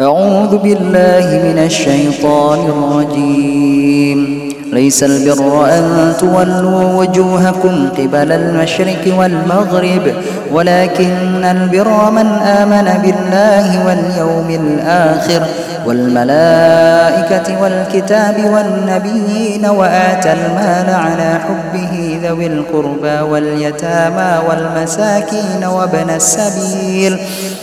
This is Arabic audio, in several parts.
أعوذ بالله من الشيطان الرجيم. ليس البر أن تولوا وجوهكم قبل المشرق والمغرب ولكن البر من آمن بالله واليوم الآخر والملائكة والكتاب والنبيين وآتى المال على حبه ذوي القربى واليتامى والمساكين وابن السبيل.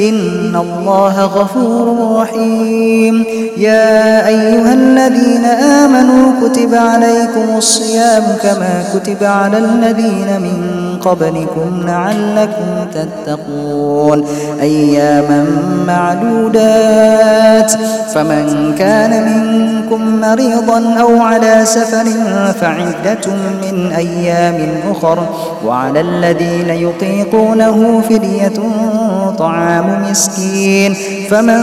إن الله غفور رحيم. يا أيها الذين آمنوا كتب عليكم الصيام كما كتب على الذين من قبلكم لعلكم تتقون. أياما معدودات. فمن كان منكم مريضا أو على سفر فعدة من أيام أخر. وعلى الذين يطيقونه فدية طعام مسكين. فمن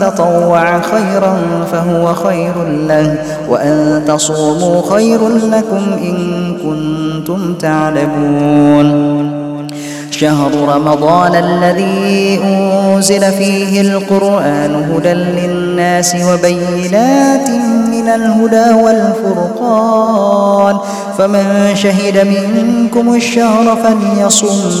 تطوع خيرا فهو خير له وأن تصوموا خير لكم إن كنتم تعلمون. شهر رمضان الذي أنزل فيه القرآن هدى للناس وبينات من الهدى والفرقان. فمن شهد منكم الشهر فليصم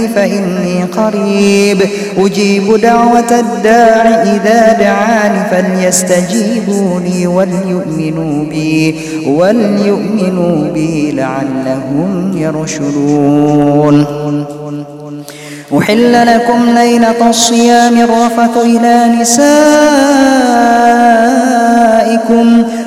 فإني قريب. أجيب دعوة الداع إذا دعاني فليستجيبوا لي وليؤمنوا بي وليؤمنوا بي لعلهم يرشدون. أحل لكم ليلة الصيام الرفث إلى نسائكم.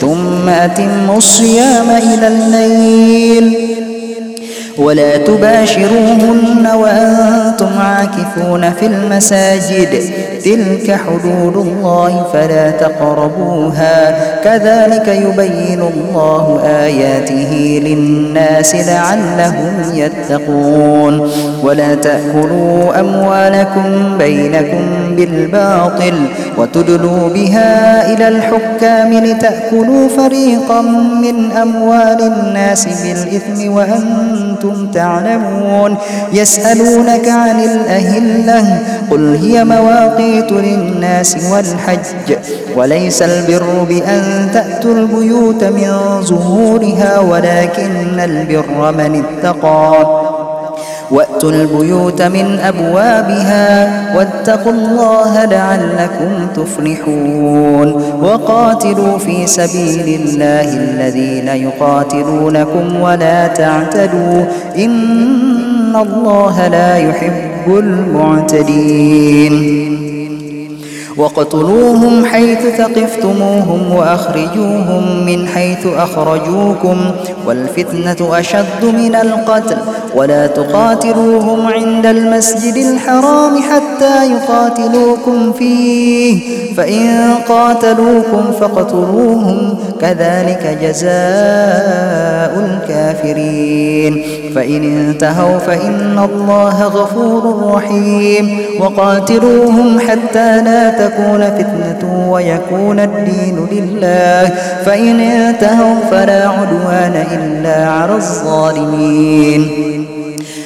ثم أتموا الصيام إلى الليل. ولا تباشروهن وأنتم عاكفون في المساجد. تلك حدود الله فلا تقربوها. كذلك يبين الله آياته للناس لعلهم يتقون. ولا تأكلوا أموالكم بينكم بالباطل وتدلوا بها إلى الحكام لتأكلوا فريقا من أموال الناس بالإثم وأنتم كنتم تعلمون يسألونك عن الأهلة قل هي مواقيت للناس والحج وليس البر بأن تأتوا البيوت من ظهورها ولكن البر من اتقى. وأتوا البيوت من أبوابها واتقوا الله لعلكم تفلحون وقاتلوا في سبيل الله الذين يقاتلونكم ولا تعتدوا إن الله لا يحب المعتدين واقتلوهم حيث ثقفتموهم وأخرجوهم من حيث أخرجوكم والفتنة أشد من القتل ولا تقاتلوهم عند المسجد الحرام حتى يقاتلوكم فيه. فإن قاتلوكم فاقتلوهم كذلك جزاء الكافرين. فإن انتهوا فإن الله غفور رحيم. وقاتلوهم حتى لا تكون فتنة ويكون الدين لله. فإن انتهوا فلا عدوان إلا على الظالمين.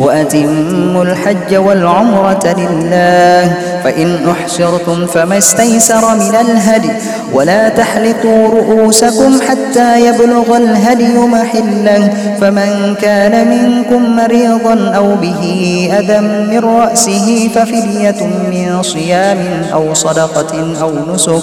وأتموا الحج والعمرة لله فإن أحشرتم فما استيسر من الهدي ولا تحلقوا رؤوسكم حتى يبلغ الهدي محله فمن كان منكم مريضا أو به أذى من رأسه ففدية من صيام أو صدقة أو نسك.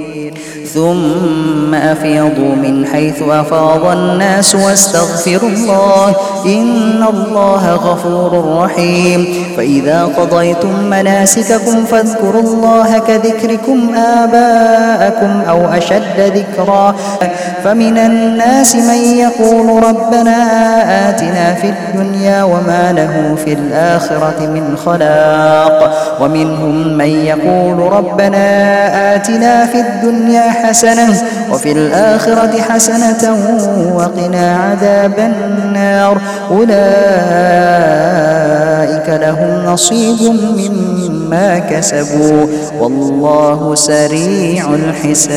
ثم أفيضوا من حيث أفاض الناس واستغفروا الله إن الله غفور رحيم. فإذا قضيتم مناسككم فاذكروا الله كذكركم آباءكم أو أشد ذكرا. فمن الناس من يقول ربنا آتنا في الدنيا وما له في الآخرة من خلاق. ومنهم من يقول ربنا آتنا في الدنيا حسنة وفي الآخرة حسنة وقنا عذاب النار. أولئك لهم نصيب مما كسبوا والله سريع الحساب.